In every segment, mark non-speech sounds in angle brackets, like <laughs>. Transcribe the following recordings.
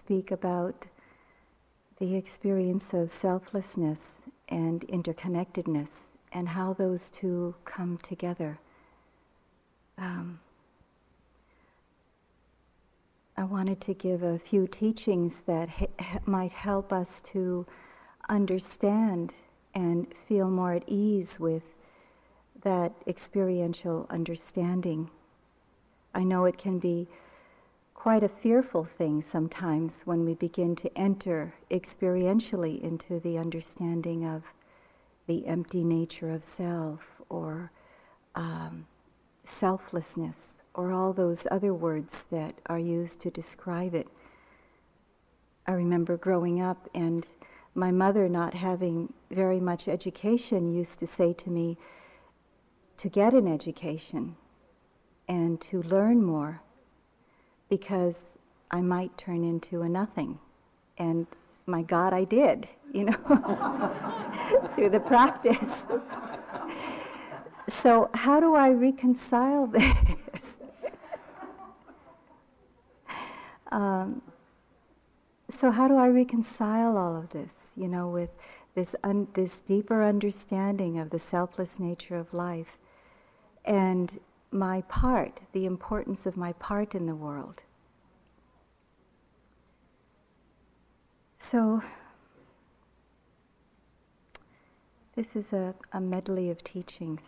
speak about the experience of selflessness and interconnectedness and how those two come together. Um, I wanted to give a few teachings that ha- might help us to understand and feel more at ease with that experiential understanding. I know it can be quite a fearful thing sometimes when we begin to enter experientially into the understanding of the empty nature of self or um, selflessness or all those other words that are used to describe it. I remember growing up and my mother, not having very much education, used to say to me, to get an education and to learn more because I might turn into a nothing. And my God, I did, you know, <laughs> through the practice. so, how do I reconcile this? <laughs> um, so, how do I reconcile all of this, you know, with this, un- this deeper understanding of the selfless nature of life and my part, the importance of my part in the world. So, this is a, a medley of teachings.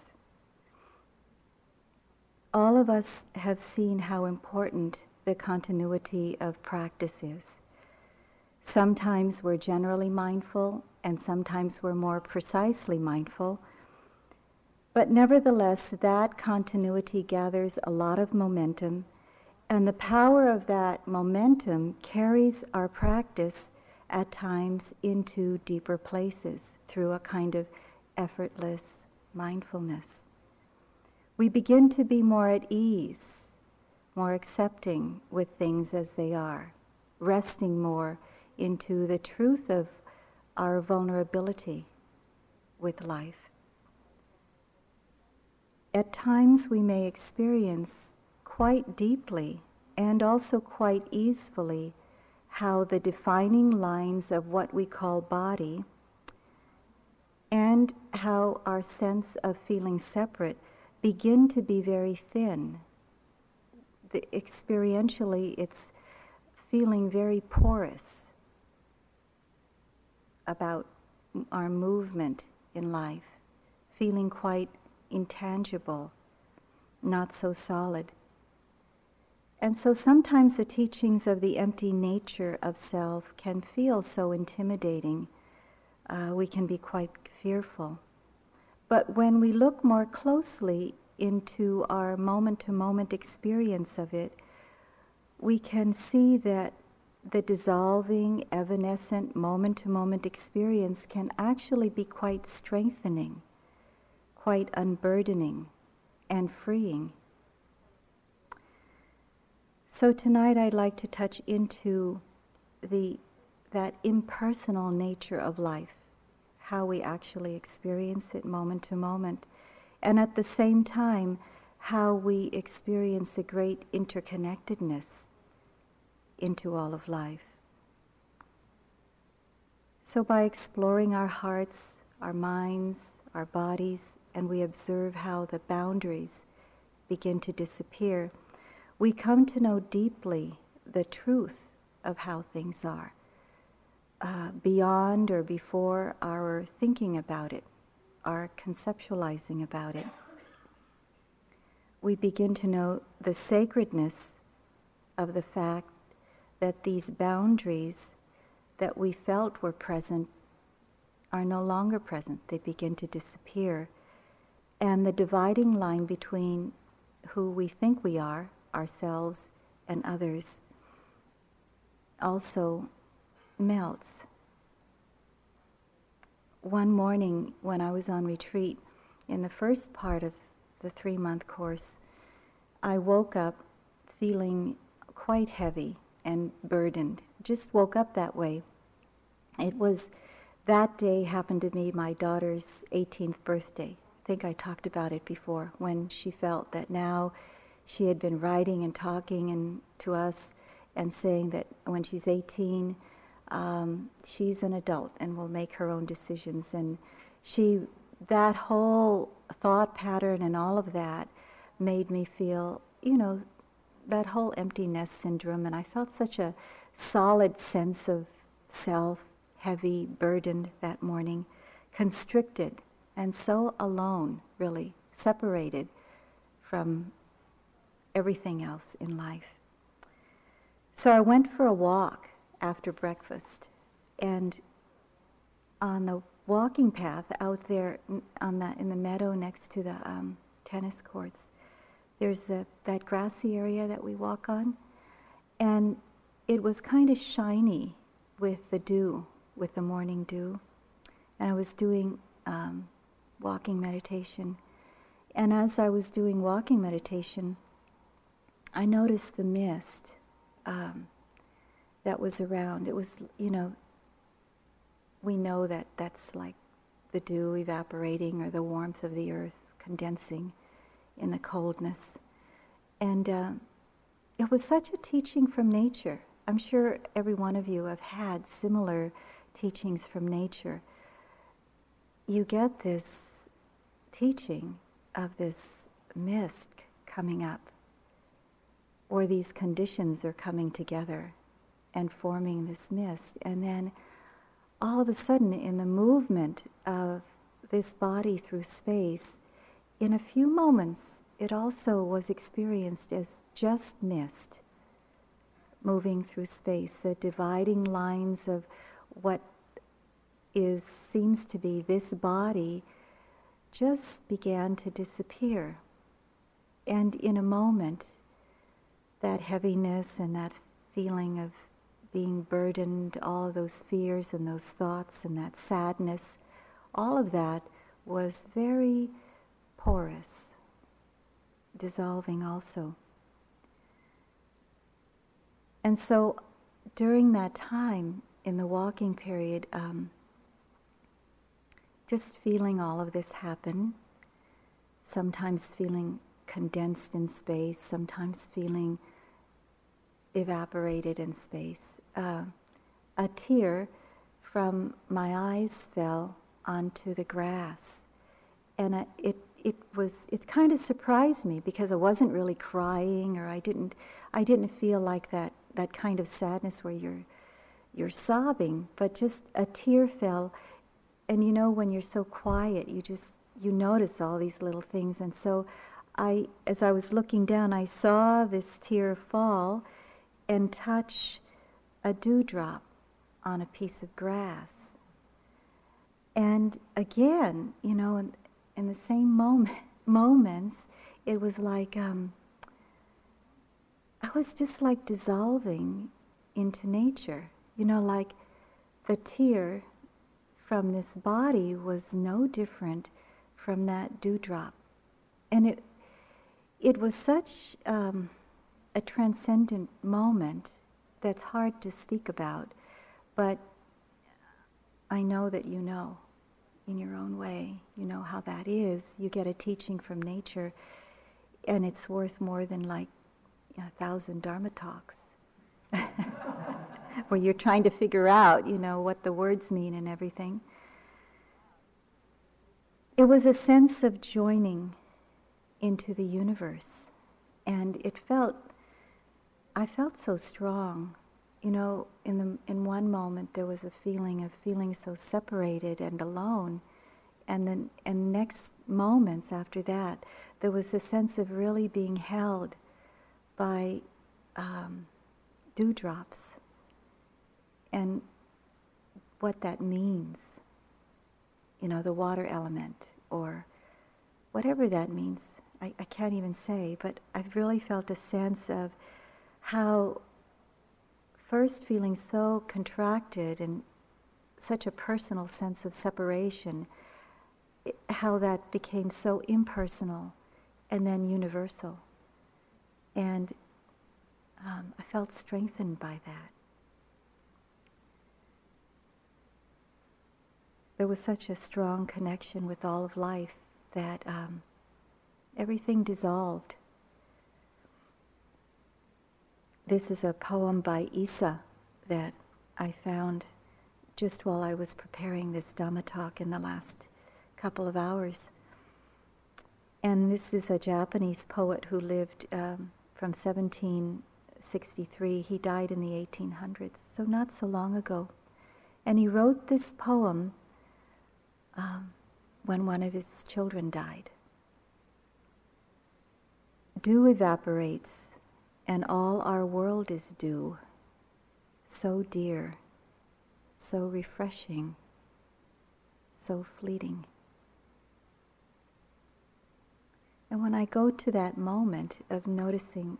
All of us have seen how important the continuity of practice is. Sometimes we're generally mindful, and sometimes we're more precisely mindful but nevertheless, that continuity gathers a lot of momentum, and the power of that momentum carries our practice at times into deeper places through a kind of effortless mindfulness. We begin to be more at ease, more accepting with things as they are, resting more into the truth of our vulnerability with life. At times we may experience quite deeply and also quite easily how the defining lines of what we call body and how our sense of feeling separate begin to be very thin. The, experientially, it's feeling very porous about our movement in life, feeling quite intangible, not so solid. And so sometimes the teachings of the empty nature of self can feel so intimidating. Uh, we can be quite fearful. But when we look more closely into our moment to moment experience of it, we can see that the dissolving, evanescent, moment to moment experience can actually be quite strengthening quite unburdening and freeing. So tonight I'd like to touch into the, that impersonal nature of life, how we actually experience it moment to moment, and at the same time, how we experience a great interconnectedness into all of life. So by exploring our hearts, our minds, our bodies, and we observe how the boundaries begin to disappear, we come to know deeply the truth of how things are, uh, beyond or before our thinking about it, our conceptualizing about it. We begin to know the sacredness of the fact that these boundaries that we felt were present are no longer present. They begin to disappear and the dividing line between who we think we are, ourselves and others, also melts. One morning when I was on retreat, in the first part of the three month course, I woke up feeling quite heavy and burdened. Just woke up that way. It was that day happened to be my daughter's 18th birthday think I talked about it before, when she felt that now she had been writing and talking and to us and saying that when she's 18, um, she's an adult and will make her own decisions. And she, that whole thought pattern and all of that made me feel, you know, that whole emptiness syndrome. And I felt such a solid sense of self, heavy, burdened that morning, constricted, and so alone, really, separated from everything else in life. So I went for a walk after breakfast, and on the walking path out there on the, in the meadow next to the um, tennis courts, there's a, that grassy area that we walk on, and it was kind of shiny with the dew, with the morning dew. And I was doing um, walking meditation. And as I was doing walking meditation, I noticed the mist um, that was around. It was, you know, we know that that's like the dew evaporating or the warmth of the earth condensing in the coldness. And uh, it was such a teaching from nature. I'm sure every one of you have had similar teachings from nature. You get this teaching of this mist coming up, or these conditions are coming together and forming this mist. And then all of a sudden, in the movement of this body through space, in a few moments, it also was experienced as just mist moving through space, the dividing lines of what is seems to be this body just began to disappear. And in a moment, that heaviness and that feeling of being burdened, all of those fears and those thoughts and that sadness, all of that was very porous, dissolving also. And so during that time in the walking period, um, just feeling all of this happen, sometimes feeling condensed in space, sometimes feeling evaporated in space. Uh, a tear from my eyes fell onto the grass, and uh, it it was it kind of surprised me because I wasn't really crying or I didn't I didn't feel like that that kind of sadness where you're you're sobbing, but just a tear fell. And you know, when you're so quiet, you just you notice all these little things. And so, I, as I was looking down, I saw this tear fall and touch a dewdrop on a piece of grass. And again, you know, in, in the same moment, <laughs> moments, it was like um, I was just like dissolving into nature. You know, like the tear from this body was no different from that dewdrop. And it, it was such um, a transcendent moment that's hard to speak about, but I know that you know in your own way. You know how that is. You get a teaching from nature, and it's worth more than like a thousand Dharma talks, <laughs> where you're trying to figure out, you know, what the words mean and everything. It was a sense of joining into the universe, and it felt, I felt so strong. You know, in the in one moment there was a feeling of feeling so separated and alone, and then and next moments after that there was a sense of really being held by um, dewdrops and what that means. You know, the water element or whatever that means. I, I can't even say, but I've really felt a sense of how first feeling so contracted and such a personal sense of separation, how that became so impersonal and then universal. And um, I felt strengthened by that. There was such a strong connection with all of life that um, everything dissolved. this is a poem by Issa that I found just while I was preparing this Dhamma talk in the last couple of hours. And this is a Japanese poet who lived um, from 1763. He died in the 1800s, so not so long ago. And he wrote this poem um, when one of his children died. Dew evaporates, and all our world is dew, so dear, so refreshing, so fleeting. And when I go to that moment of noticing,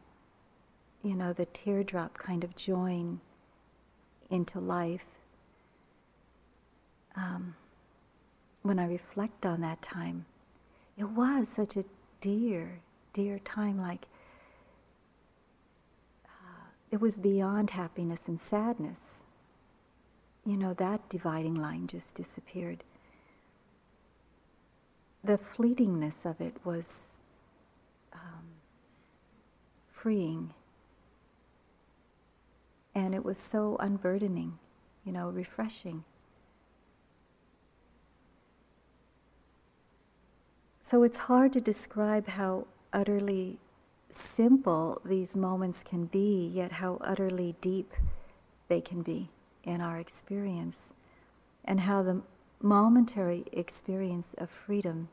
you know, the teardrop kind of join into life, um, when I reflect on that time, it was such a dear, dear time. Like, uh, it was beyond happiness and sadness. You know, that dividing line just disappeared. The fleetingness of it was um, freeing. And it was so unburdening, you know, refreshing. So it's hard to describe how utterly simple these moments can be, yet how utterly deep they can be in our experience, and how the momentary experience of freedom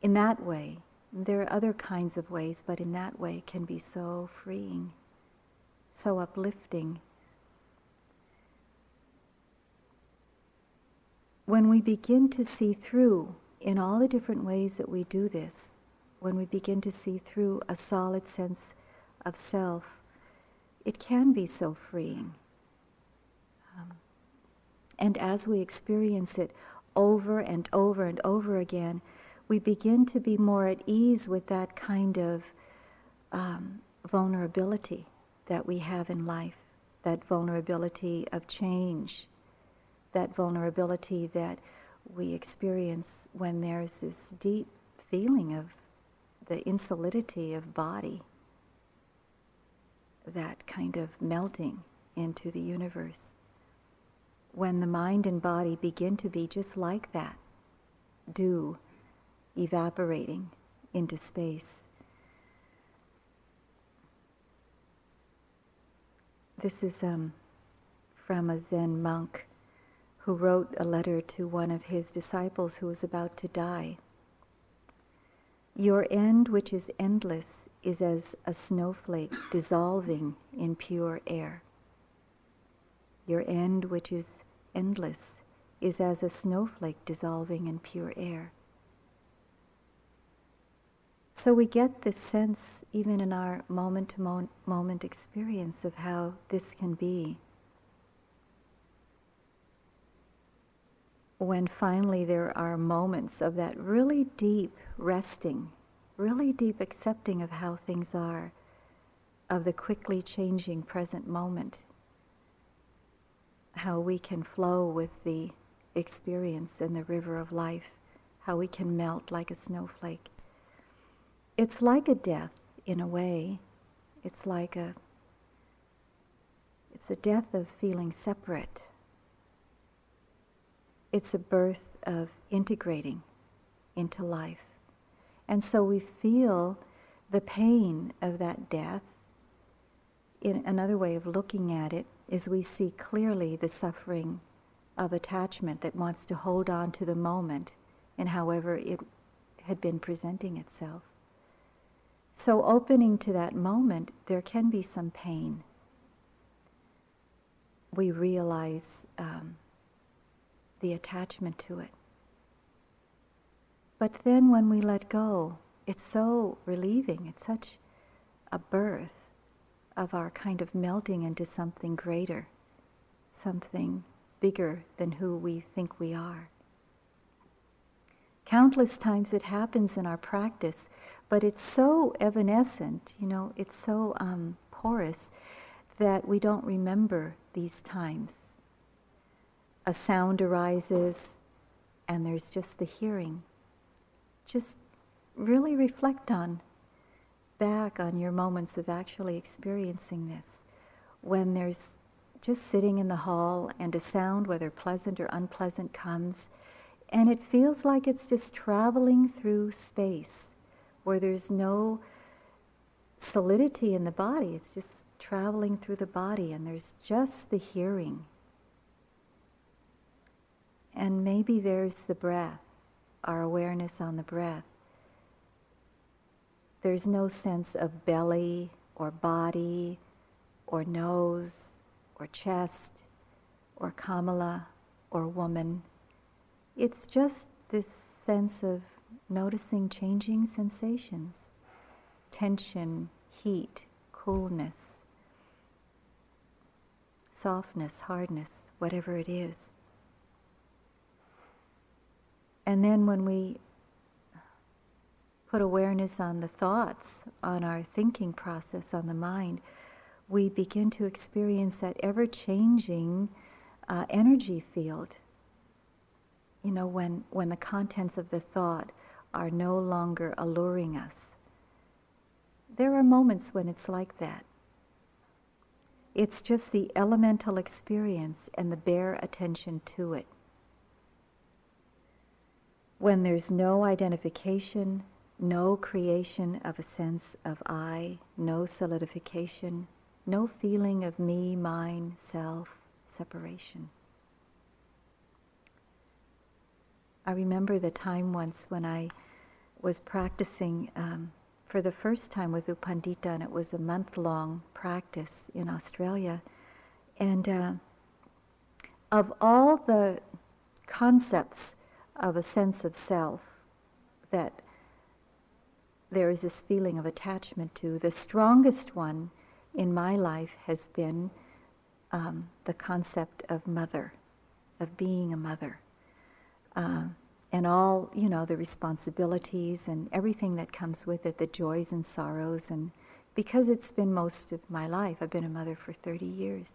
in that way, there are other kinds of ways, but in that way can be so freeing, so uplifting. When we begin to see through in all the different ways that we do this, when we begin to see through a solid sense of self, it can be so freeing. Um, and as we experience it over and over and over again, we begin to be more at ease with that kind of um, vulnerability that we have in life, that vulnerability of change, that vulnerability that we experience when there's this deep feeling of the insolidity of body, that kind of melting into the universe. When the mind and body begin to be just like that, dew evaporating into space. This is um, from a Zen monk who wrote a letter to one of his disciples who was about to die. Your end, which is endless, is as a snowflake dissolving in pure air. Your end, which is endless, is as a snowflake dissolving in pure air. So we get this sense, even in our moment to moment experience, of how this can be. When finally there are moments of that really deep resting, really deep accepting of how things are, of the quickly changing present moment, how we can flow with the experience in the river of life, how we can melt like a snowflake. It's like a death in a way. It's like a it's a death of feeling separate it's a birth of integrating into life. And so we feel the pain of that death. In another way of looking at it is we see clearly the suffering of attachment that wants to hold on to the moment and however it had been presenting itself. So opening to that moment, there can be some pain. We realize um, the attachment to it. But then when we let go, it's so relieving. It's such a birth of our kind of melting into something greater, something bigger than who we think we are. Countless times it happens in our practice, but it's so evanescent, you know, it's so um, porous that we don't remember these times a sound arises and there's just the hearing. Just really reflect on back on your moments of actually experiencing this. When there's just sitting in the hall and a sound, whether pleasant or unpleasant, comes, and it feels like it's just traveling through space where there's no solidity in the body. It's just traveling through the body, and there's just the hearing. And maybe there's the breath, our awareness on the breath. There's no sense of belly or body or nose or chest or Kamala or woman. It's just this sense of noticing changing sensations, tension, heat, coolness, softness, hardness, whatever it is. And then when we put awareness on the thoughts, on our thinking process, on the mind, we begin to experience that ever changing uh, energy field. You know, when, when the contents of the thought are no longer alluring us. There are moments when it's like that. It's just the elemental experience and the bare attention to it. When there's no identification, no creation of a sense of I, no solidification, no feeling of me, mine, self, separation. I remember the time once when I was practicing um, for the first time with U Pandita, and it was a month long practice in Australia. And uh, of all the concepts of a sense of self that there is this feeling of attachment to, the strongest one in my life has been um, the concept of mother, of being a mother. Uh, and all, you know, the responsibilities and everything that comes with it, the joys and sorrows. And because it's been most of my life, I've been a mother for 30 years.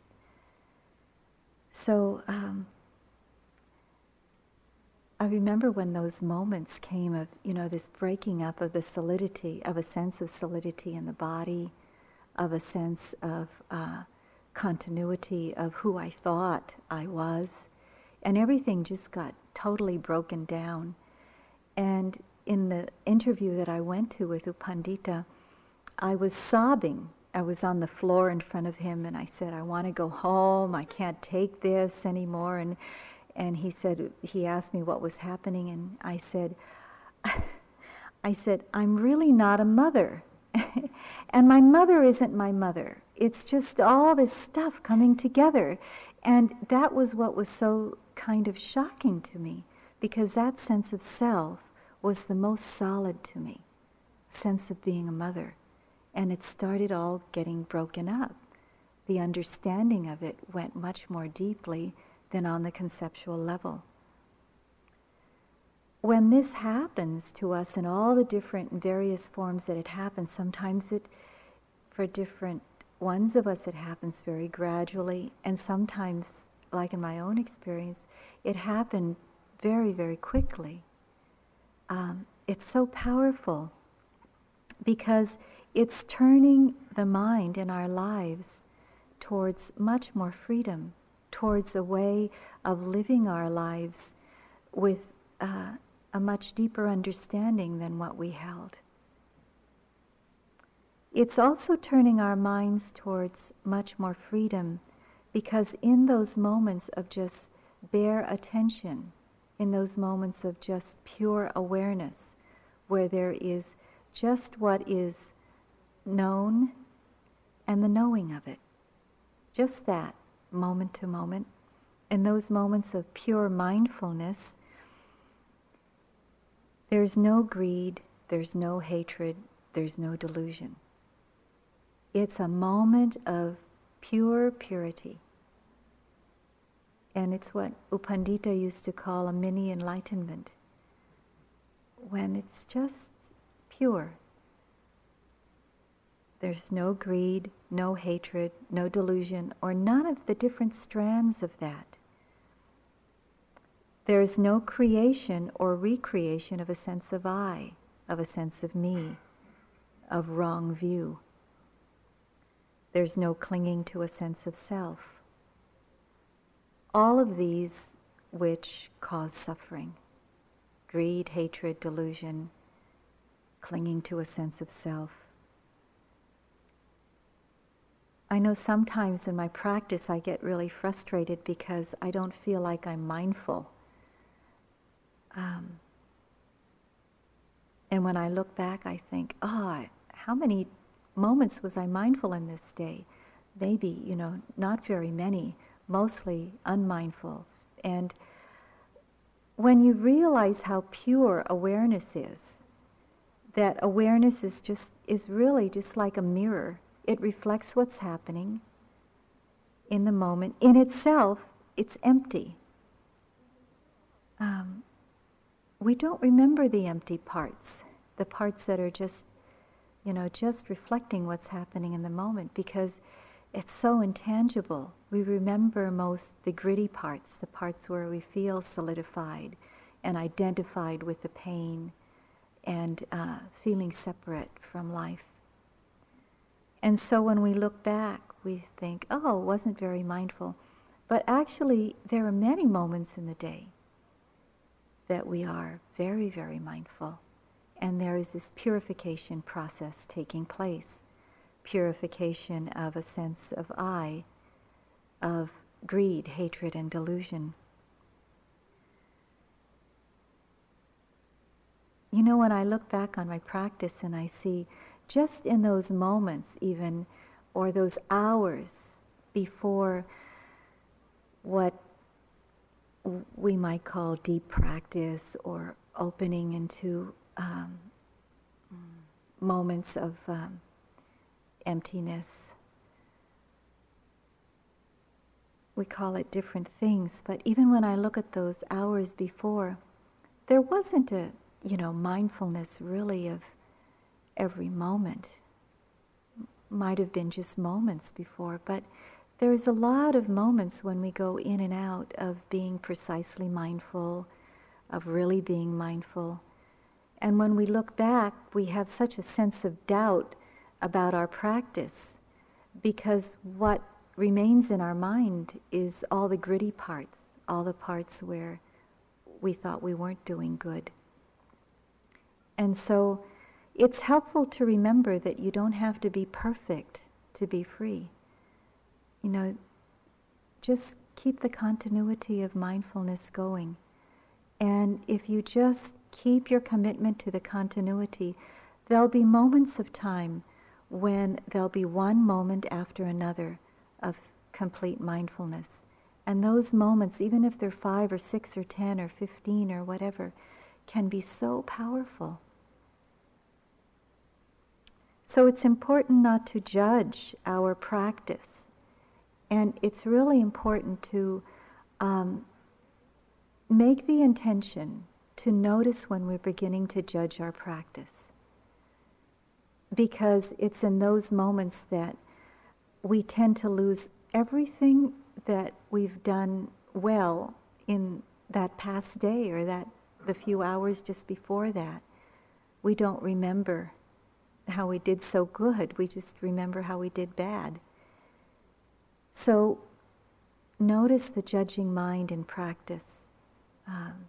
So um, I remember when those moments came of, you know, this breaking up of the solidity, of a sense of solidity in the body, of a sense of uh, continuity of who I thought I was. And everything just got totally broken down. And in the interview that I went to with U Pandita, I was sobbing. I was on the floor in front of him and I said, I want to go home. I can't take this anymore. And and he said, he asked me what was happening, and I said, <laughs> I said, I'm really not a mother. <laughs> and my mother isn't my mother. It's just all this stuff coming together. And that was what was so kind of shocking to me, because that sense of self was the most solid to me, sense of being a mother. And it started all getting broken up. The understanding of it went much more deeply than on the conceptual level. When this happens to us in all the different various forms that it happens, sometimes it, for different ones of us, it happens very gradually, and sometimes, like in my own experience, it happened very, very quickly. Um, it's so powerful because it's turning the mind in our lives towards much more freedom towards a way of living our lives with uh, a much deeper understanding than what we held. It's also turning our minds towards much more freedom because in those moments of just bare attention, in those moments of just pure awareness, where there is just what is known and the knowing of it, just that, moment to moment. In those moments of pure mindfulness, there's no greed, there's no hatred, there's no delusion. It's a moment of pure purity. And it's what U Pandita used to call a mini enlightenment, when it's just pure, there's no greed, no hatred, no delusion, or none of the different strands of that. There is no creation or recreation of a sense of I, of a sense of me, of wrong view. There's no clinging to a sense of self. All of these which cause suffering greed, hatred, delusion, clinging to a sense of self. I know sometimes in my practice I get really frustrated because I don't feel like I'm mindful. Um, and when I look back, I think, oh, how many moments was I mindful in this day? Maybe, you know, not very many, mostly unmindful. And when you realize how pure awareness is, that awareness is just is really just like a mirror. It reflects what's happening in the moment. In itself, it's empty. Um, we don't remember the empty parts, the parts that are just, you know, just reflecting what's happening in the moment because it's so intangible. We remember most the gritty parts, the parts where we feel solidified and identified with the pain and uh, feeling separate from life. And so when we look back, we think, oh, wasn't very mindful. But actually, there are many moments in the day that we are very, very mindful. And there is this purification process taking place purification of a sense of I, of greed, hatred, and delusion. You know, when I look back on my practice and I see just in those moments, even, or those hours before what we might call deep practice or opening into um, moments of um, emptiness. We call it different things, but even when I look at those hours before, there wasn't a, you know, mindfulness really of every moment. Might have been just moments before, but there's a lot of moments when we go in and out of being precisely mindful, of really being mindful. And when we look back, we have such a sense of doubt about our practice because what remains in our mind is all the gritty parts, all the parts where we thought we weren't doing good. And so it's helpful to remember that you don't have to be perfect to be free. You know, just keep the continuity of mindfulness going. And if you just keep your commitment to the continuity, there'll be moments of time when there'll be one moment after another of complete mindfulness. And those moments, even if they're five or six or ten or fifteen or whatever, can be so powerful. So it's important not to judge our practice. And it's really important to um, make the intention to notice when we're beginning to judge our practice because it's in those moments that we tend to lose everything that we've done well in that past day or that the few hours just before that. We don't remember how we did so good. We just remember how we did bad. So notice the judging mind in practice. Um,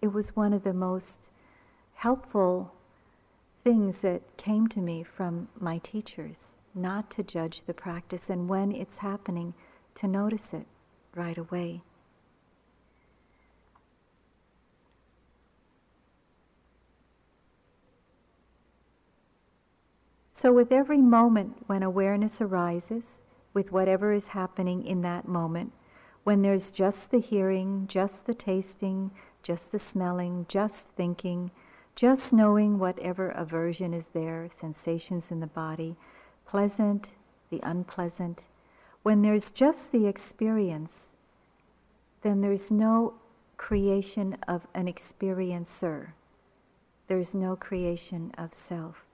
it was one of the most helpful things that came to me from my teachers, not to judge the practice, and when it's happening, to notice it right away. So, with every moment when awareness arises, with whatever is happening in that moment, when there's just the hearing, just the tasting, just the smelling, just thinking, just knowing whatever aversion is there, sensations in the body, pleasant, the unpleasant, when there's just the experience, then there's no creation of an experiencer. There's no creation of self.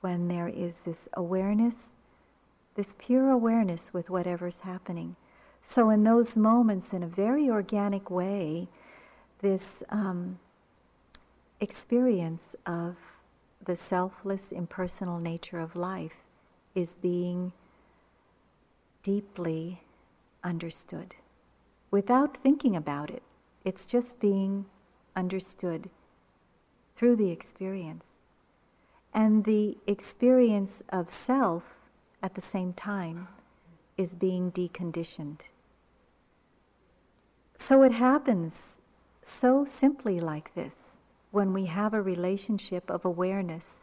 When there is this awareness, this pure awareness with whatever's happening. So, in those moments, in a very organic way, this um, experience of the selfless, impersonal nature of life is being deeply understood without thinking about it. It's just being understood through the experience. And the experience of self at the same time is being deconditioned. So it happens so simply like this when we have a relationship of awareness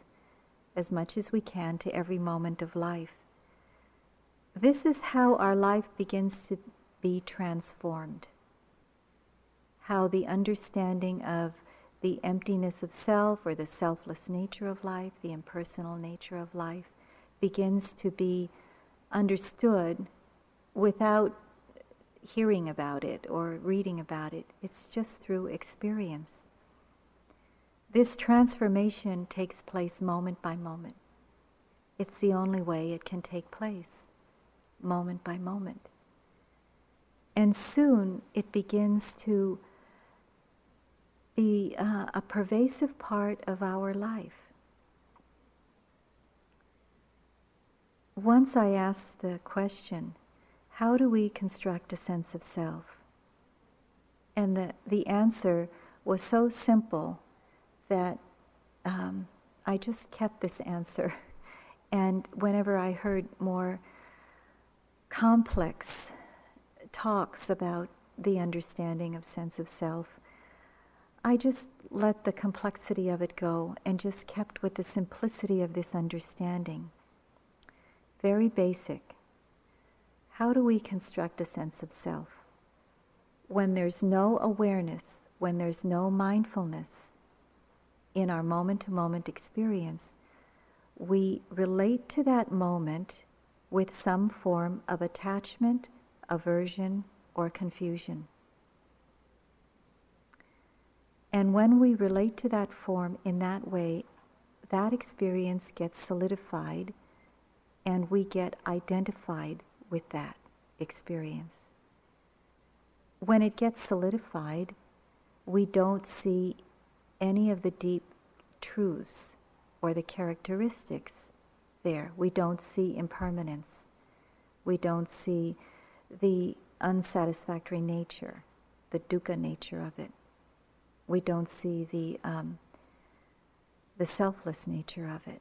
as much as we can to every moment of life. This is how our life begins to be transformed. How the understanding of the emptiness of self or the selfless nature of life, the impersonal nature of life, begins to be understood without hearing about it or reading about it. It's just through experience. This transformation takes place moment by moment. It's the only way it can take place, moment by moment. And soon it begins to be uh, a pervasive part of our life. Once I asked the question, how do we construct a sense of self? And the, the answer was so simple that um, I just kept this answer. <laughs> And whenever I heard more complex talks about the understanding of sense of self, I just let the complexity of it go and just kept with the simplicity of this understanding. Very basic. How do we construct a sense of self? When there's no awareness, when there's no mindfulness in our moment to moment experience, we relate to that moment with some form of attachment, aversion, or confusion. And when we relate to that form in that way, that experience gets solidified and we get identified with that experience. When it gets solidified, we don't see any of the deep truths or the characteristics there. We don't see impermanence. We don't see the unsatisfactory nature, the dukkha nature of it. We don't see the, um, the selfless nature of it.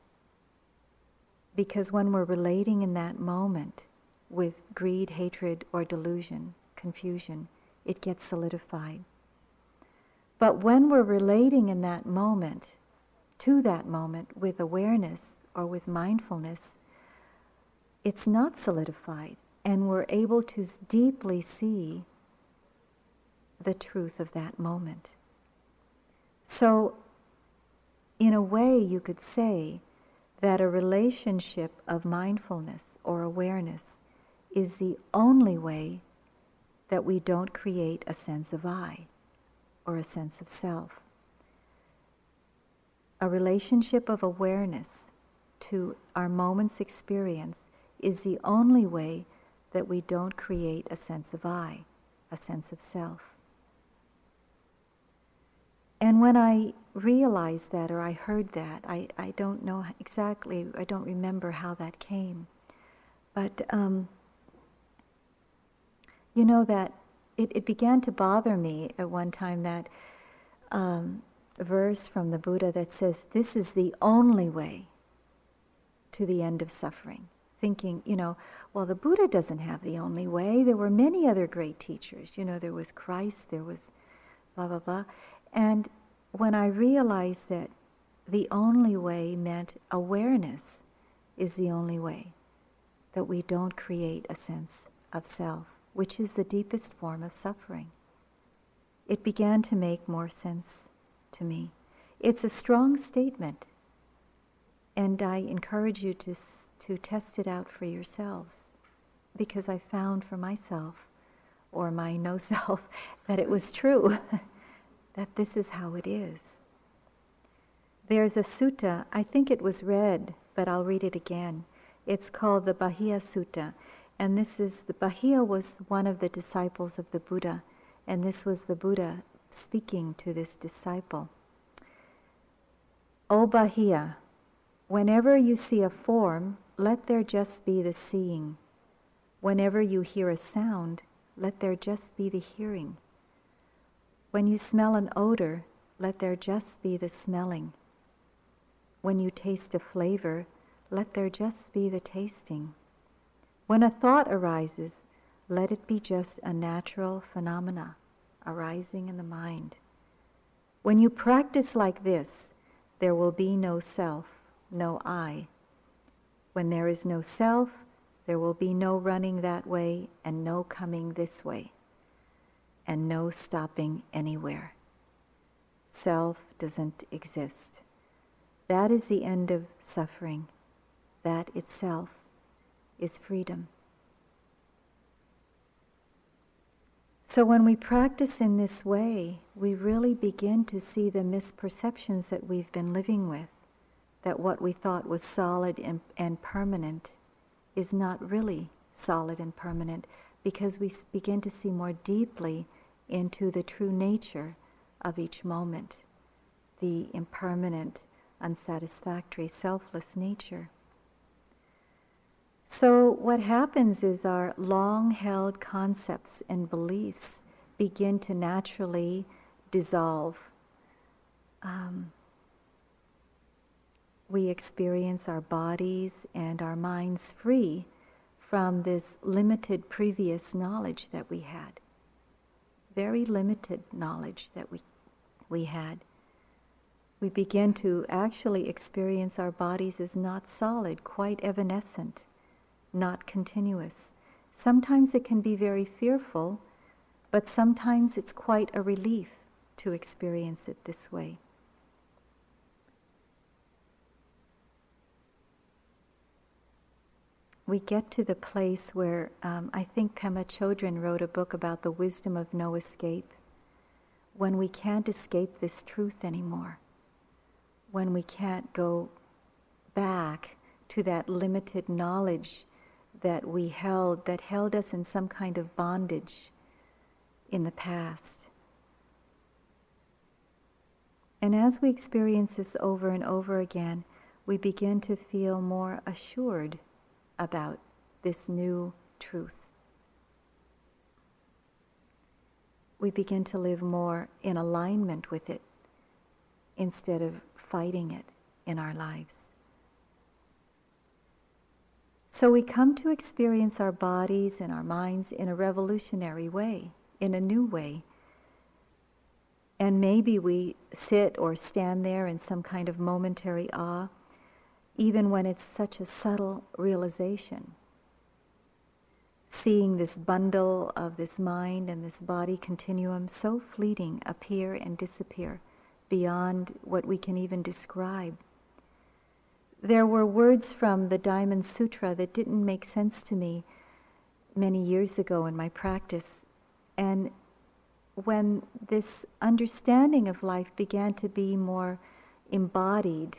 Because when we're relating in that moment with greed, hatred, or delusion, confusion, it gets solidified. But when we're relating in that moment to that moment with awareness or with mindfulness, it's not solidified and we're able to deeply see the truth of that moment. So, in a way, you could say that a relationship of mindfulness or awareness is the only way that we don't create a sense of I or a sense of self. A relationship of awareness to our moment's experience is the only way that we don't create a sense of I, a sense of self. And when I realized that or I heard that, I, I don't know exactly, I don't remember how that came. But, um, you know, that it, it began to bother me at one time that um, verse from the Buddha that says, This is the only way to the end of suffering. Thinking, you know, well, the Buddha doesn't have the only way. There were many other great teachers. You know, there was Christ, there was blah, blah, blah. And when I realized that the only way meant awareness is the only way, that we don't create a sense of self, which is the deepest form of suffering, it began to make more sense to me. It's a strong statement, and I encourage you to, to test it out for yourselves, because I found for myself, or my no <laughs> self, that it was true. <laughs> that this is how it is. There's a sutta, I think it was read, but I'll read it again. It's called the Bahia Sutta. And this is, the Bahia was one of the disciples of the Buddha. And this was the Buddha speaking to this disciple. O Bahia, Whenever you see a form, let there just be the seeing. Whenever you hear a sound, let there just be the hearing. When you smell an odor, let there just be the smelling. When you taste a flavor, let there just be the tasting. When a thought arises, let it be just a natural phenomena arising in the mind. When you practice like this, there will be no self, no I. When there is no self, there will be no running that way and no coming this way, and no stopping anywhere. Self doesn't exist. That is the end of suffering. That itself is freedom. So when we practice in this way, we really begin to see the misperceptions that we've been living with, that what we thought was solid and, and permanent is not really solid and permanent because we begin to see more deeply into the true nature of each moment, the impermanent, unsatisfactory, selfless nature. So what happens is our long-held concepts and beliefs begin to naturally dissolve. Um, we experience our bodies and our minds free from this limited previous knowledge that we had. Very limited knowledge that we, we had. We begin to actually experience our bodies as not solid, quite evanescent not continuous. Sometimes it can be very fearful, but sometimes it's quite a relief to experience it this way. We get to the place where um, I think Pema Chodron wrote a book about the wisdom of no escape. When we can't escape this truth anymore, when we can't go back to that limited knowledge that we held, that held us in some kind of bondage in the past. And as we experience this over and over again, we begin to feel more assured about this new truth. We begin to live more in alignment with it instead of fighting it in our lives. So we come to experience our bodies and our minds in a revolutionary way, in a new way. And maybe we sit or stand there in some kind of momentary awe, even when it's such a subtle realization. Seeing this bundle of this mind and this body continuum so fleeting appear and disappear beyond what we can even describe there were words from the Diamond Sutra that didn't make sense to me many years ago in my practice. And when this understanding of life began to be more embodied,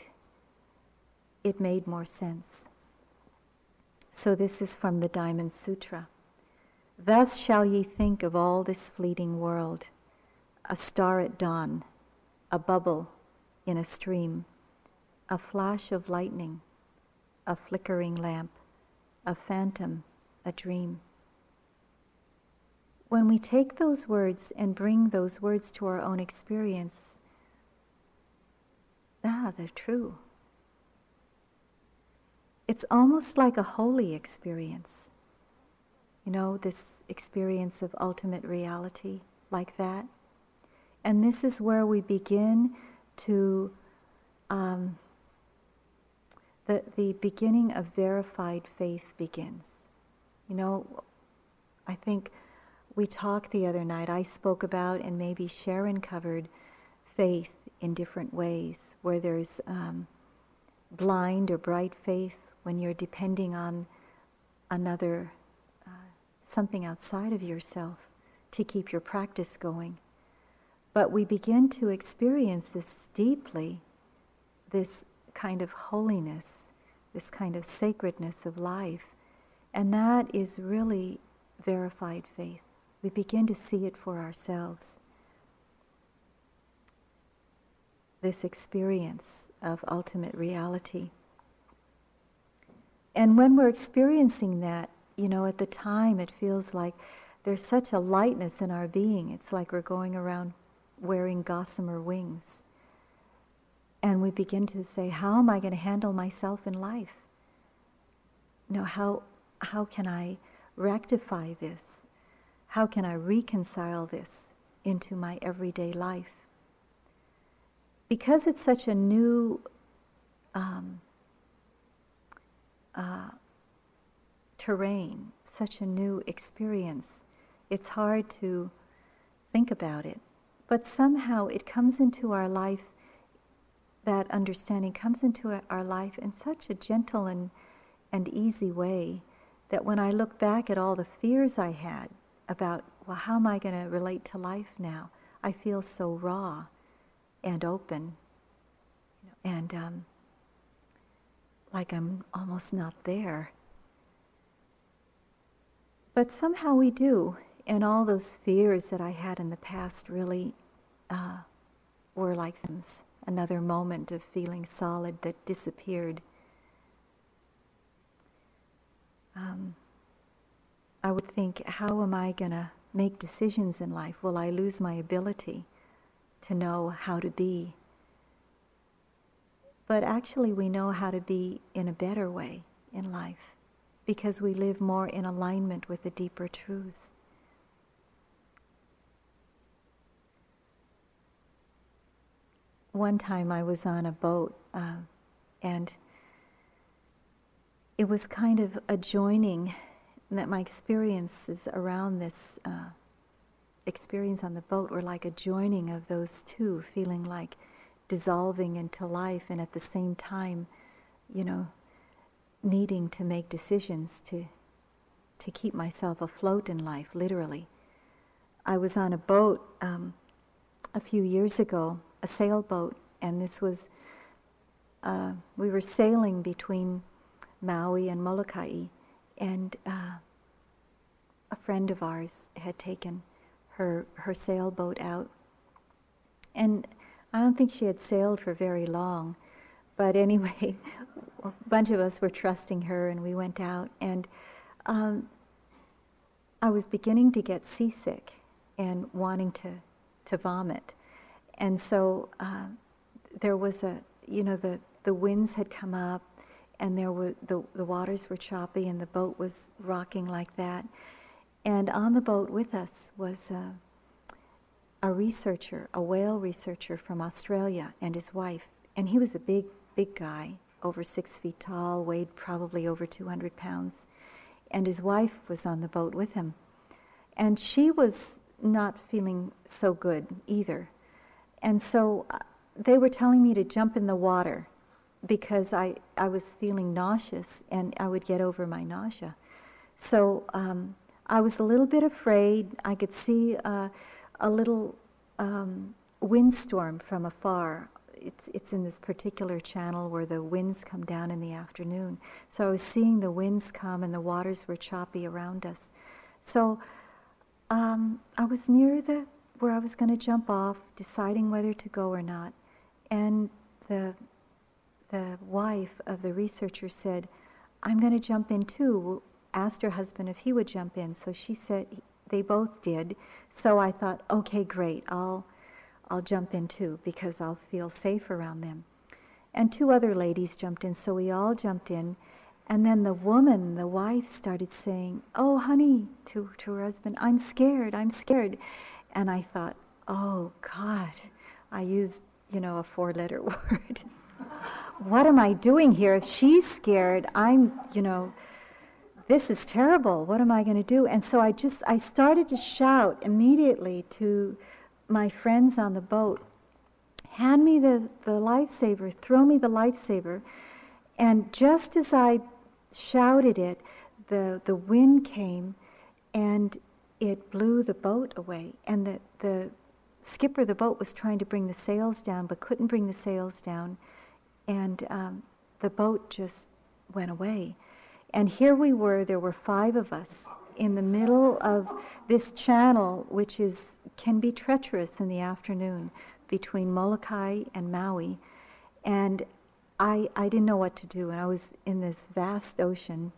it made more sense. So this is from the Diamond Sutra. Thus shall ye think of all this fleeting world, a star at dawn, a bubble in a stream a flash of lightning, a flickering lamp, a phantom, a dream. When we take those words and bring those words to our own experience, ah, they're true. It's almost like a holy experience. You know, this experience of ultimate reality like that. And this is where we begin to um, the, the beginning of verified faith begins. You know, I think we talked the other night, I spoke about, and maybe Sharon covered faith in different ways, where there's um, blind or bright faith when you're depending on another, uh, something outside of yourself to keep your practice going. But we begin to experience this deeply, this kind of holiness this kind of sacredness of life. And that is really verified faith. We begin to see it for ourselves. This experience of ultimate reality. And when we're experiencing that, you know, at the time it feels like there's such a lightness in our being. It's like we're going around wearing gossamer wings. And we begin to say, how am I going to handle myself in life? You know, how, how can I rectify this? How can I reconcile this into my everyday life? Because it's such a new um, uh, terrain, such a new experience, it's hard to think about it. But somehow it comes into our life, that understanding comes into our life in such a gentle and, and easy way that when I look back at all the fears I had about, well, how am I going to relate to life now? I feel so raw and open and um, like I'm almost not there. But somehow we do, and all those fears that I had in the past really uh, were like another moment of feeling solid that disappeared. Um, I would think, how am I going to make decisions in life? Will I lose my ability to know how to be? But actually, we know how to be in a better way in life because we live more in alignment with the deeper truths. One time I was on a boat uh, and it was kind of adjoining that my experiences around this uh, experience on the boat were like a joining of those two, feeling like dissolving into life and at the same time, you know, needing to make decisions to to keep myself afloat in life, literally. I was on a boat um, a few years ago, a sailboat, and this was, uh, we were sailing between Maui and Molokai, and uh, a friend of ours had taken her, her sailboat out. And I don't think she had sailed for very long, but anyway, a <laughs> bunch of us were trusting her, and we went out. And um, I was beginning to get seasick and wanting to, to vomit. And so uh, there was a, you know, the, the winds had come up, and there were the, the waters were choppy, and the boat was rocking like that. And on the boat with us was a, a researcher, a whale researcher from Australia, and his wife. And he was a big, big guy, over six feet tall, weighed probably over 200 pounds. And his wife was on the boat with him. And she was not feeling so good either. And so uh, they were telling me to jump in the water because I, I was feeling nauseous and I would get over my nausea. So um, I was a little bit afraid. I could see uh, a little um, windstorm from afar it's, it's in this particular channel where the winds come down in the afternoon. So I was seeing the winds come and the waters were choppy around us. So um, I was near the where I was going to jump off, deciding whether to go or not, and the the wife of the researcher said, "I'm going to jump in too." Asked her husband if he would jump in, so she said they both did. So I thought, okay, great, I'll I'll jump in too because I'll feel safe around them. And two other ladies jumped in, so we all jumped in. And then the woman, the wife, started saying, Oh, honey, to, to her husband, I'm scared, I'm scared. And I thought, Oh, God, I used, you know, a four letter <laughs> word. what am I doing here? If she's scared, I'm, you know, this is terrible. What am I going to do? And so I just, I started to shout immediately to my friends on the boat, hand me the, the lifesaver, throw me the lifesaver. And just as I shouted it, the, the wind came and it blew the boat away. And the, the skipper of the boat was trying to bring the sails down, but couldn't bring the sails down. And um, the boat just went away. And here we were, there were five of us in the middle of this channel, which is can be treacherous in the afternoon between Molokai and Maui. And I, I didn't know what to do, and I was in this vast ocean,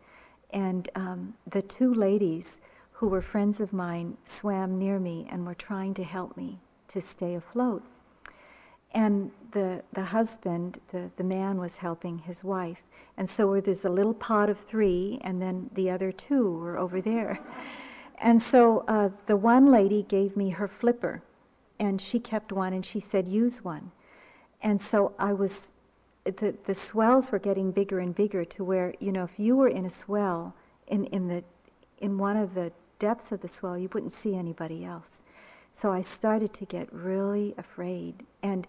and um, the two ladies who were friends of mine swam near me and were trying to help me to stay afloat. And the, the husband, the, the man, was helping his wife. And so there's a little pot of three, and then the other two were over there. <laughs> And so uh, the one lady gave me her flipper, and she kept one, and she said, use one. And so I was, the, the swells were getting bigger and bigger to where, you know, if you were in a swell, in, in, the, in one of the depths of the swell, you wouldn't see anybody else. So I started to get really afraid. And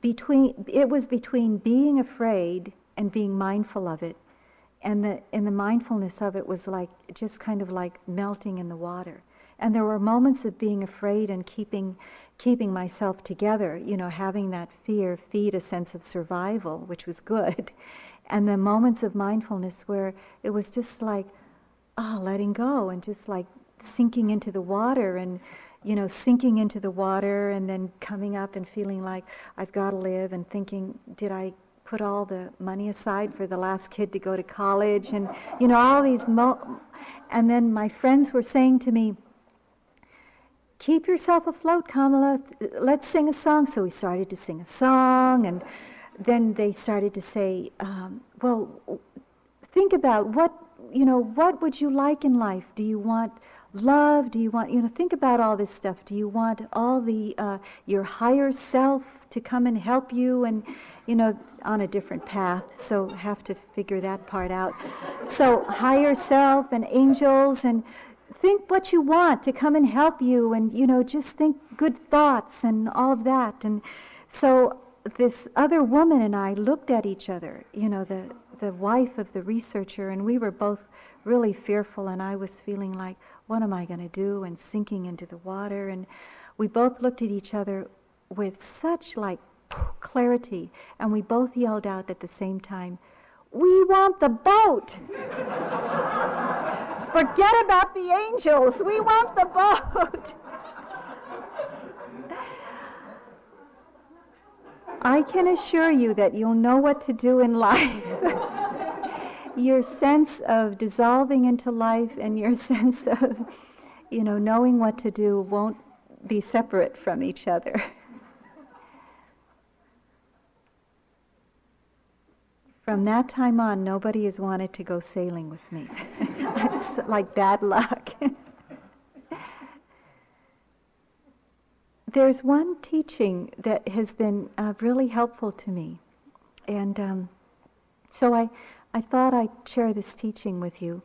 between, it was between being afraid and being mindful of it. And the and the mindfulness of it was like just kind of like melting in the water. And there were moments of being afraid and keeping keeping myself together you know having that fear feed a sense of survival which was good. <laughs> And the moments of mindfulness where it was just like oh letting go and just like sinking into the water and you know sinking into the water and then coming up and feeling like I've got to live and thinking did I put all the money aside for the last kid to go to college? And you know all these mo- and then my friends were saying to me keep yourself afloat kamala. Let's sing a song. So we started to sing a song and then they started to say um, well think about what you know what would you like in life? Do you want love? Do you want you know think about all this stuff. Do you want all the uh, your higher self to come and help you and you know on a different path, so have to figure that part out. So higher self and angels and think what you want to come and help you and you know just think good thoughts and all of that. And so this other woman and I looked at each other, you know, the the wife of the researcher and we were both really fearful and I was feeling like what am I going to do and sinking into the water and we both looked at each other with such like clarity, and we both yelled out at the same time, We want the boat! <laughs> Forget about the angels! We want the boat! <laughs> I can assure you that you'll know what to do in life. <laughs> your sense of dissolving into life and your <laughs> sense of, you know, knowing what to do won't be separate from each other. <laughs> From that time on, nobody has wanted to go sailing with me. <laughs> it's like bad luck. There's one teaching that has been uh, really helpful to me. And um, so I, I thought I'd share this teaching with you.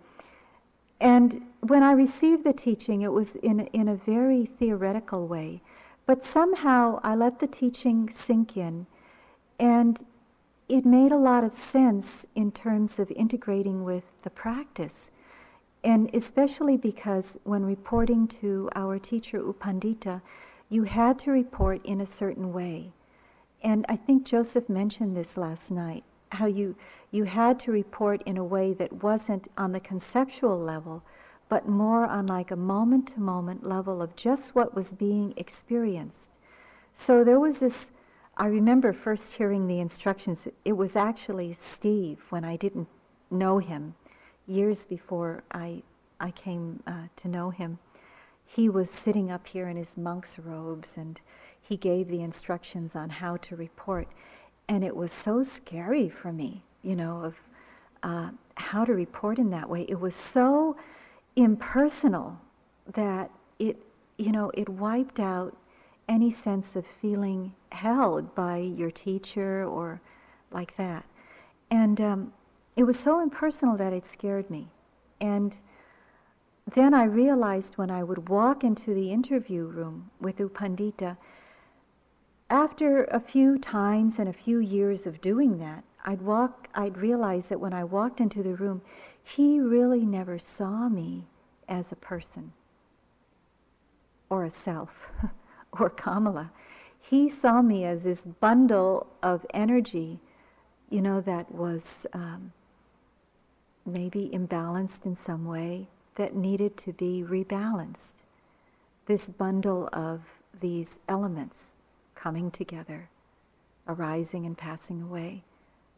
And when I received the teaching, it was in, in a very theoretical way. But somehow I let the teaching sink in. And it made a lot of sense in terms of integrating with the practice. And especially because when reporting to our teacher U Pandita, you had to report in a certain way. And I think Joseph mentioned this last night, how you, you had to report in a way that wasn't on the conceptual level, but more on like a moment to moment level of just what was being experienced. So there was this I remember first hearing the instructions. It was actually Steve when I didn't know him, years before I, I came uh, to know him. He was sitting up here in his monk's robes and he gave the instructions on how to report. And it was so scary for me, you know, of uh, how to report in that way. It was so impersonal that it, you know, it wiped out any sense of feeling held by your teacher or like that. And um, it was so impersonal that it scared me. And then I realized when I would walk into the interview room with U Pandita, after a few times and a few years of doing that, I'd walk, I'd realize that when I walked into the room, he really never saw me as a person or a self. <laughs> or Kamala. He saw me as this bundle of energy, you know, that was um, maybe imbalanced in some way, that needed to be rebalanced. This bundle of these elements coming together, arising and passing away,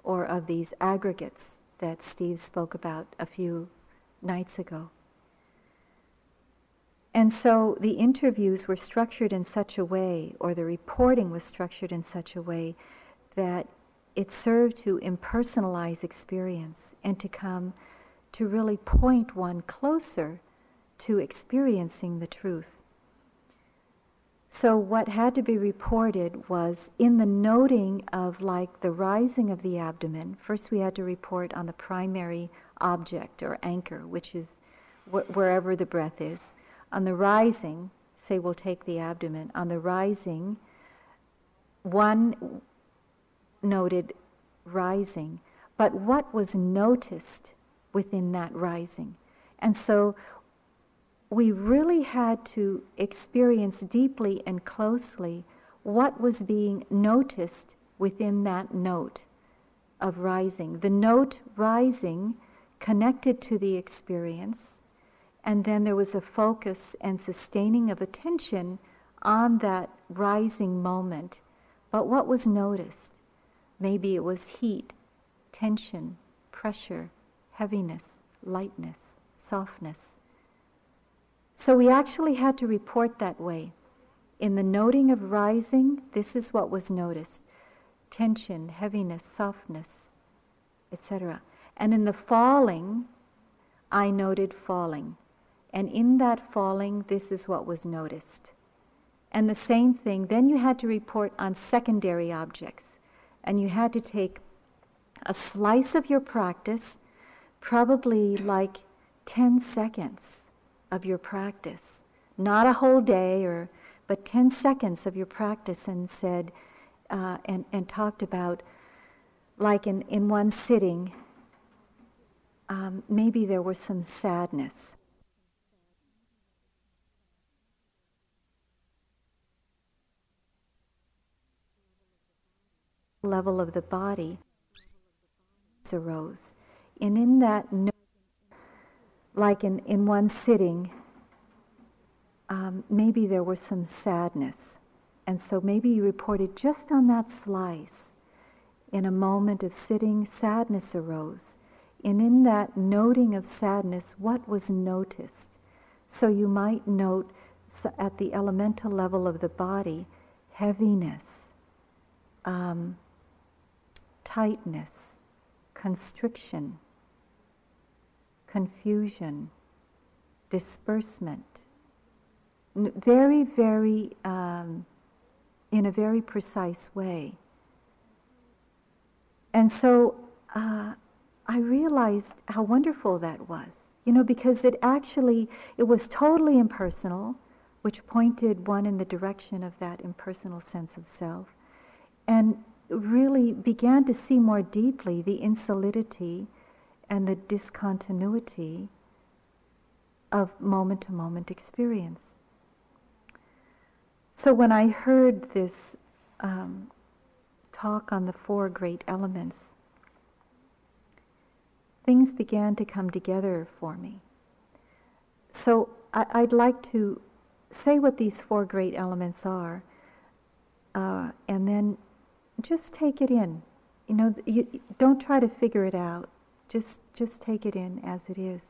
or of these aggregates that Steve spoke about a few nights ago. And so the interviews were structured in such a way, or the reporting was structured in such a way, that it served to impersonalize experience and to come to really point one closer to experiencing the truth. So what had to be reported was in the noting of like the rising of the abdomen, first we had to report on the primary object or anchor, which is wh- wherever the breath is. On the rising, say we'll take the abdomen, on the rising, one noted rising, but what was noticed within that rising? And so we really had to experience deeply and closely what was being noticed within that note of rising. The note rising connected to the experience, and then there was a focus and sustaining of attention on that rising moment. But what was noticed? Maybe it was heat, tension, pressure, heaviness, lightness, softness. So we actually had to report that way. In the noting of rising, this is what was noticed tension, heaviness, softness, etc. And in the falling, I noted falling. And in that falling, this is what was noticed. And the same thing, then you had to report on secondary objects. And you had to take a slice of your practice, probably like 10 seconds of your practice, not a whole day or but 10 seconds of your practice and said uh, and, and talked about like in, in one sitting um, maybe there was some sadness. Level of the body arose. And in that like in, in one sitting, um, maybe there was some sadness. And so maybe you reported just on that slice, in a moment of sitting, sadness arose. And in that noting of sadness, what was noticed? So you might note at the elemental level of the body, heaviness, um, tightness, constriction, confusion, disbursement, very, very, um, in a very precise way. And so uh, I realized how wonderful that was, you know, because it actually, it was totally impersonal, which pointed one in the direction of that impersonal sense of self, and really began to see more deeply the insolidity and the discontinuity of moment to moment experience. So when I heard this um, talk on the four great elements, things began to come together for me. So I, would like to say what these four great elements are, uh, and then just take it in. You know, you, don't try to figure it out. Just, just take it in as it is.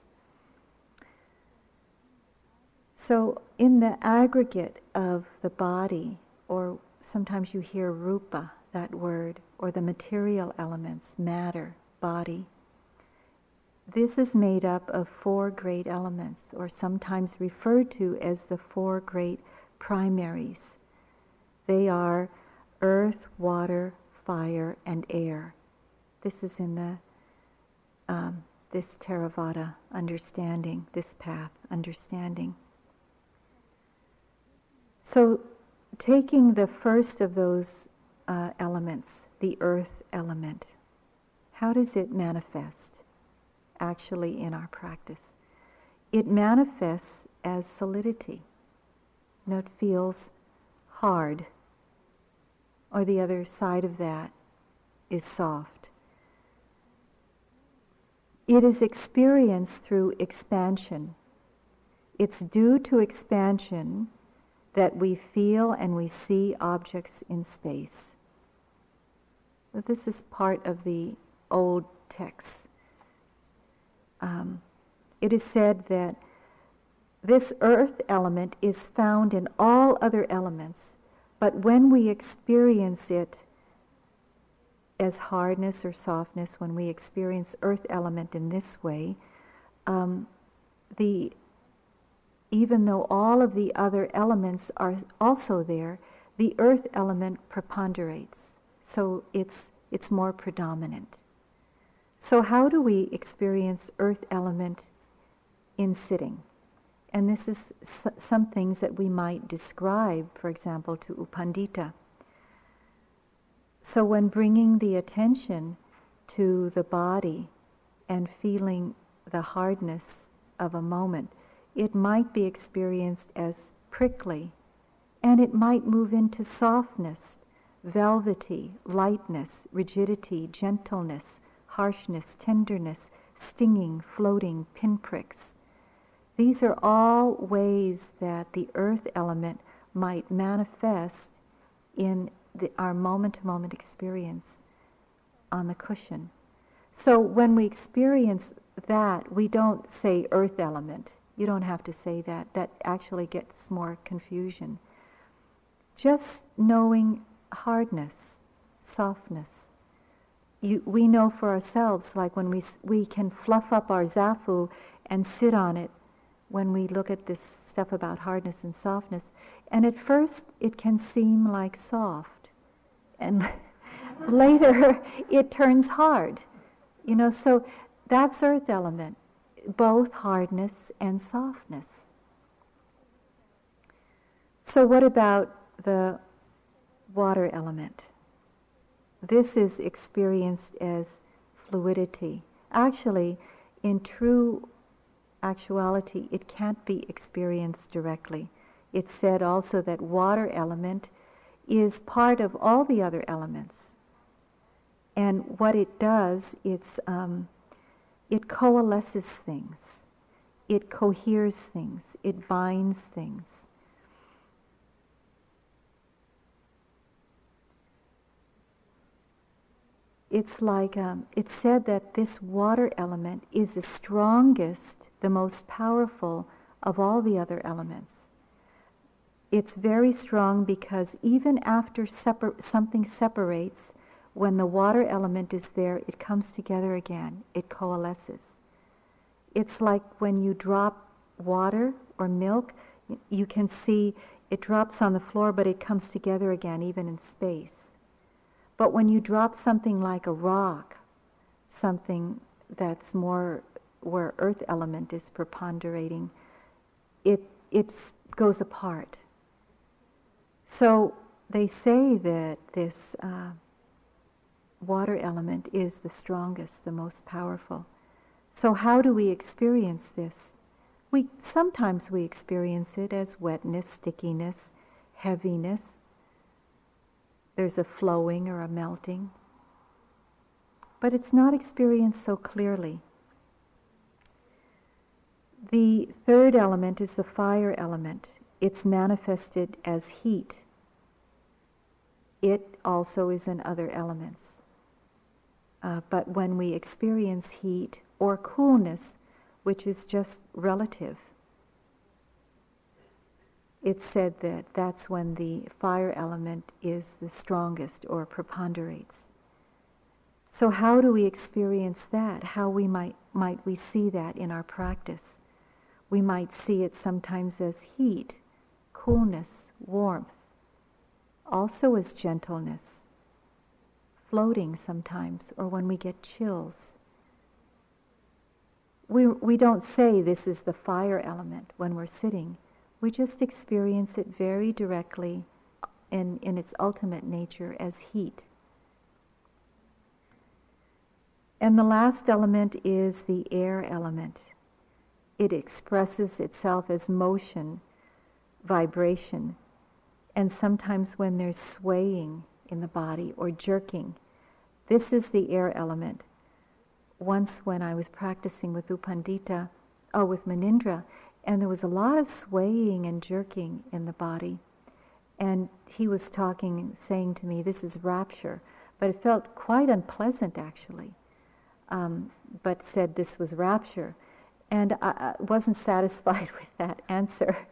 So, in the aggregate of the body, or sometimes you hear rupa, that word, or the material elements, matter, body, this is made up of four great elements, or sometimes referred to as the four great primaries. They are earth, water, fire, and air. This is in the um, this Theravada understanding, this path understanding. So, taking the first of those uh, elements, the earth element, how does it manifest actually in our practice? It manifests as solidity. You know, it feels hard, or the other side of that is soft. It is experienced through expansion. It's due to expansion that we feel and we see objects in space. This is part of the old texts. Um, it is said that this earth element is found in all other elements, but when we experience it as hardness or softness, when we experience earth element in this way, um, the even though all of the other elements are also there, the earth element preponderates. So it's, it's more predominant. So how do we experience earth element in sitting? And this is some things that we might describe, for example, to U Pandita. So when bringing the attention to the body and feeling the hardness of a moment, it might be experienced as prickly, and it might move into softness, velvety, lightness, rigidity, gentleness, harshness, tenderness, stinging, floating, pinpricks. These are all ways that the earth element might manifest in the, our moment to moment experience on the cushion. So when we experience that, we don't say earth element. You don't have to say that. That actually gets more confusion. Just knowing hardness, softness. You, we know for ourselves, like when we, we can fluff up our zafu and sit on it when we look at this stuff about hardness and softness. And at first, it can seem like soft. And <laughs> later, it turns hard. You know, so that's earth element both hardness and softness. So, what about the water element? This is experienced as fluidity. Actually, in true actuality, it can't be experienced directly. It's said also that water element is part of all the other elements. And what it does, it's um, it coalesces things, it coheres things, it binds things. It's like, um, it's said that this water element is the strongest, the most powerful of all the other elements. It's very strong because even after separ- something separates, when the water element is there, it comes together again. It coalesces. It's like when you drop water or milk, you can see it drops on the floor, but it comes together again, even in space. But when you drop something like a rock, something that's more where earth element is preponderating, it, it goes apart. So they say that this uh, water element is the strongest, the most powerful. So how do we experience this? We sometimes we experience it as wetness, stickiness, heaviness. There's a flowing or a melting. But it's not experienced so clearly. The third element is the fire element. It's manifested as heat. It also is in other elements. Uh, but when we experience heat or coolness, which is just relative, it's said that that's when the fire element is the strongest or preponderates. So how do we experience that? How we might, might we see that in our practice? We might see it sometimes as heat, coolness, warmth, also as gentleness, floating sometimes or when we get chills. We, we don't say this is the fire element when we're sitting. We just experience it very directly in, in its ultimate nature as heat. And the last element is the air element. It expresses itself as motion, vibration, and sometimes when there's swaying, in the body or jerking. This is the air element. Once when I was practicing with Upandita, Pandita, oh, with Munindra, and there was a lot of swaying and jerking in the body. And he was talking, saying to me, this is rapture. But it felt quite unpleasant, actually. um, but said this was rapture. And I, I wasn't satisfied <laughs> with that answer.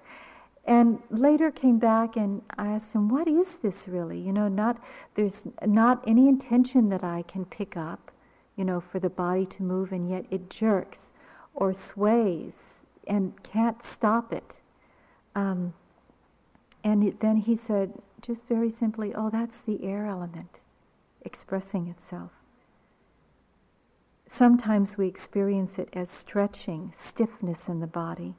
And later came back and I asked him, what is this really? You know, not, there's not any intention that I can pick up, you know, for the body to move and yet it jerks or sways and can't stop it. Um, and it, then he said, just very simply, oh, that's the air element expressing itself. Sometimes we experience it as stretching, stiffness in the body.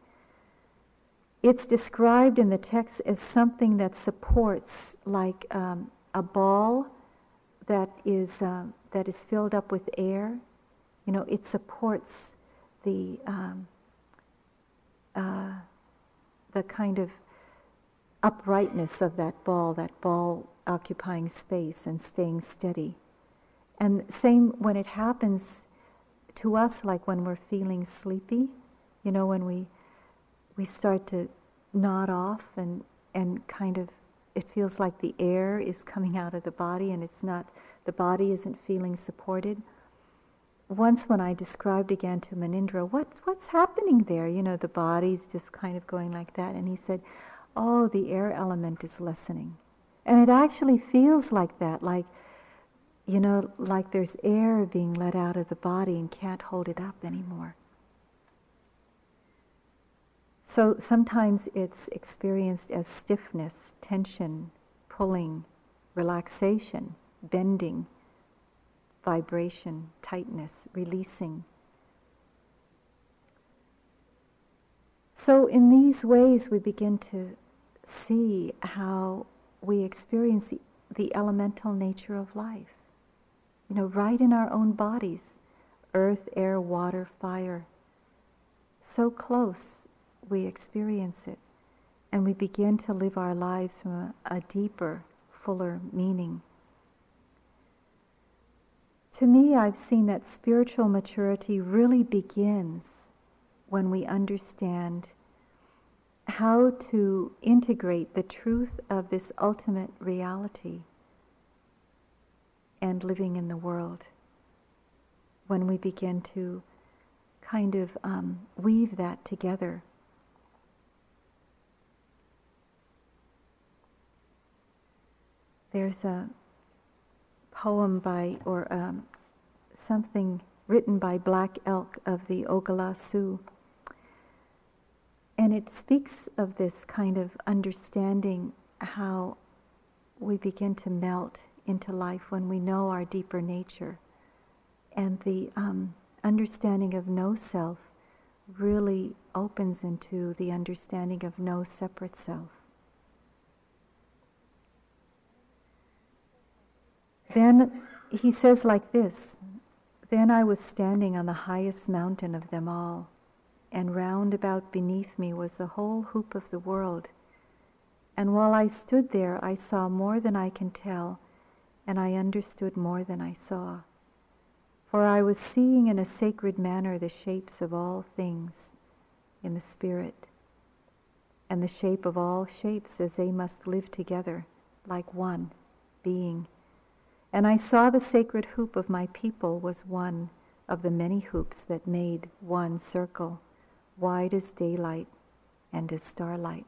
It's described in the text as something that supports, like um, a ball that is, uh, that is filled up with air. You know, it supports the, um, uh, the kind of uprightness of that ball, that ball occupying space and staying steady. And same when it happens to us, like when we're feeling sleepy, you know, when we we start to nod off and and kind of it feels like the air is coming out of the body and it's not the body isn't feeling supported. Once when I described again to Munindra, what what's happening there? You know, the body's just kind of going like that, and he said, "Oh, the air element is lessening," and it actually feels like that, like you know, like there's air being let out of the body and can't hold it up anymore. So sometimes it's experienced as stiffness, tension, pulling, relaxation, bending, vibration, tightness, releasing. So in these ways we begin to see how we experience the, the elemental nature of life you know, right in our own bodies earth, air, water, fire. So close we experience it. And we begin to live our lives from a, a deeper, fuller meaning. To me, I've seen that spiritual maturity really begins when we understand how to integrate the truth of this ultimate reality and living in the world. When we begin to kind of um, weave that together. There's a poem by, or um, something written by Black Elk of the Oglala Sioux. And it speaks of this kind of understanding how we begin to melt into life when we know our deeper nature. And the um, understanding of no self really opens into the understanding of no separate self. Then he says like this Then I was standing on the highest mountain of them all, and round about beneath me was the whole hoop of the world. And while I stood there, I saw more than I can tell and I understood more than I saw. For I was seeing in a sacred manner the shapes of all things in the Spirit, and the shape of all shapes as they must live together like one being. And I saw the sacred hoop of my people was one of the many hoops that made one circle, wide as daylight and as starlight.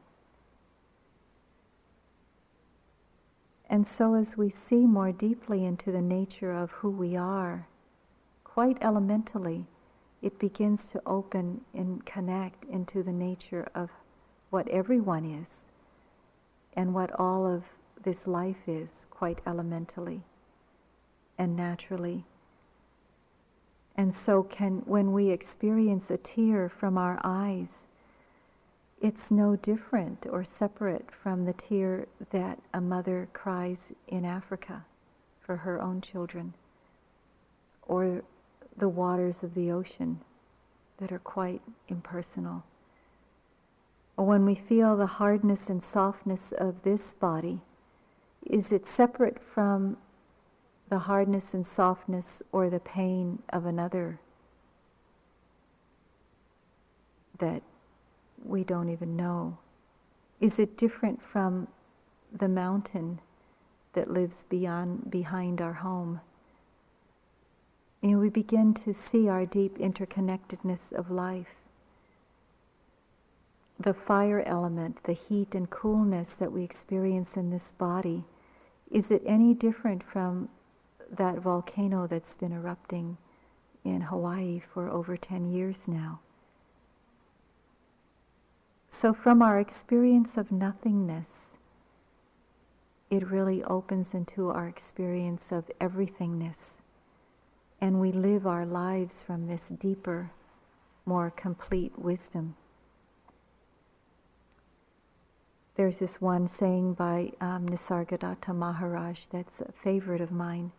And so, as we see more deeply into the nature of who we are, quite elementally, it begins to open and connect into the nature of what everyone is and what all of this life is, quite elementally and naturally. And so, can when we experience a tear from our eyes, it's no different or separate from the tear that a mother cries in Africa for her own children, or the waters of the ocean that are quite impersonal. Or when we feel the hardness and softness of this body, is it separate from the hardness and softness or the pain of another that we don't even know? Is it different from the mountain that lives beyond behind our home? know, we begin to see our deep interconnectedness of life. The fire element, the heat and coolness that we experience in this body, is it any different from that volcano that's been erupting in Hawaii for over 10 years now? So, from our experience of nothingness, it really opens into our experience of everythingness and we live our lives from this deeper, more complete wisdom. There's this one saying by um, Nisargadatta Maharaj that's a favorite of mine.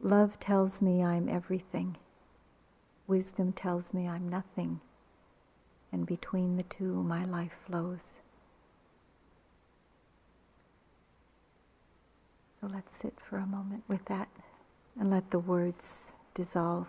Love tells me I'm everything. Wisdom tells me I'm nothing. And between the two, my life flows. So let's sit for a moment with that and let the words dissolve.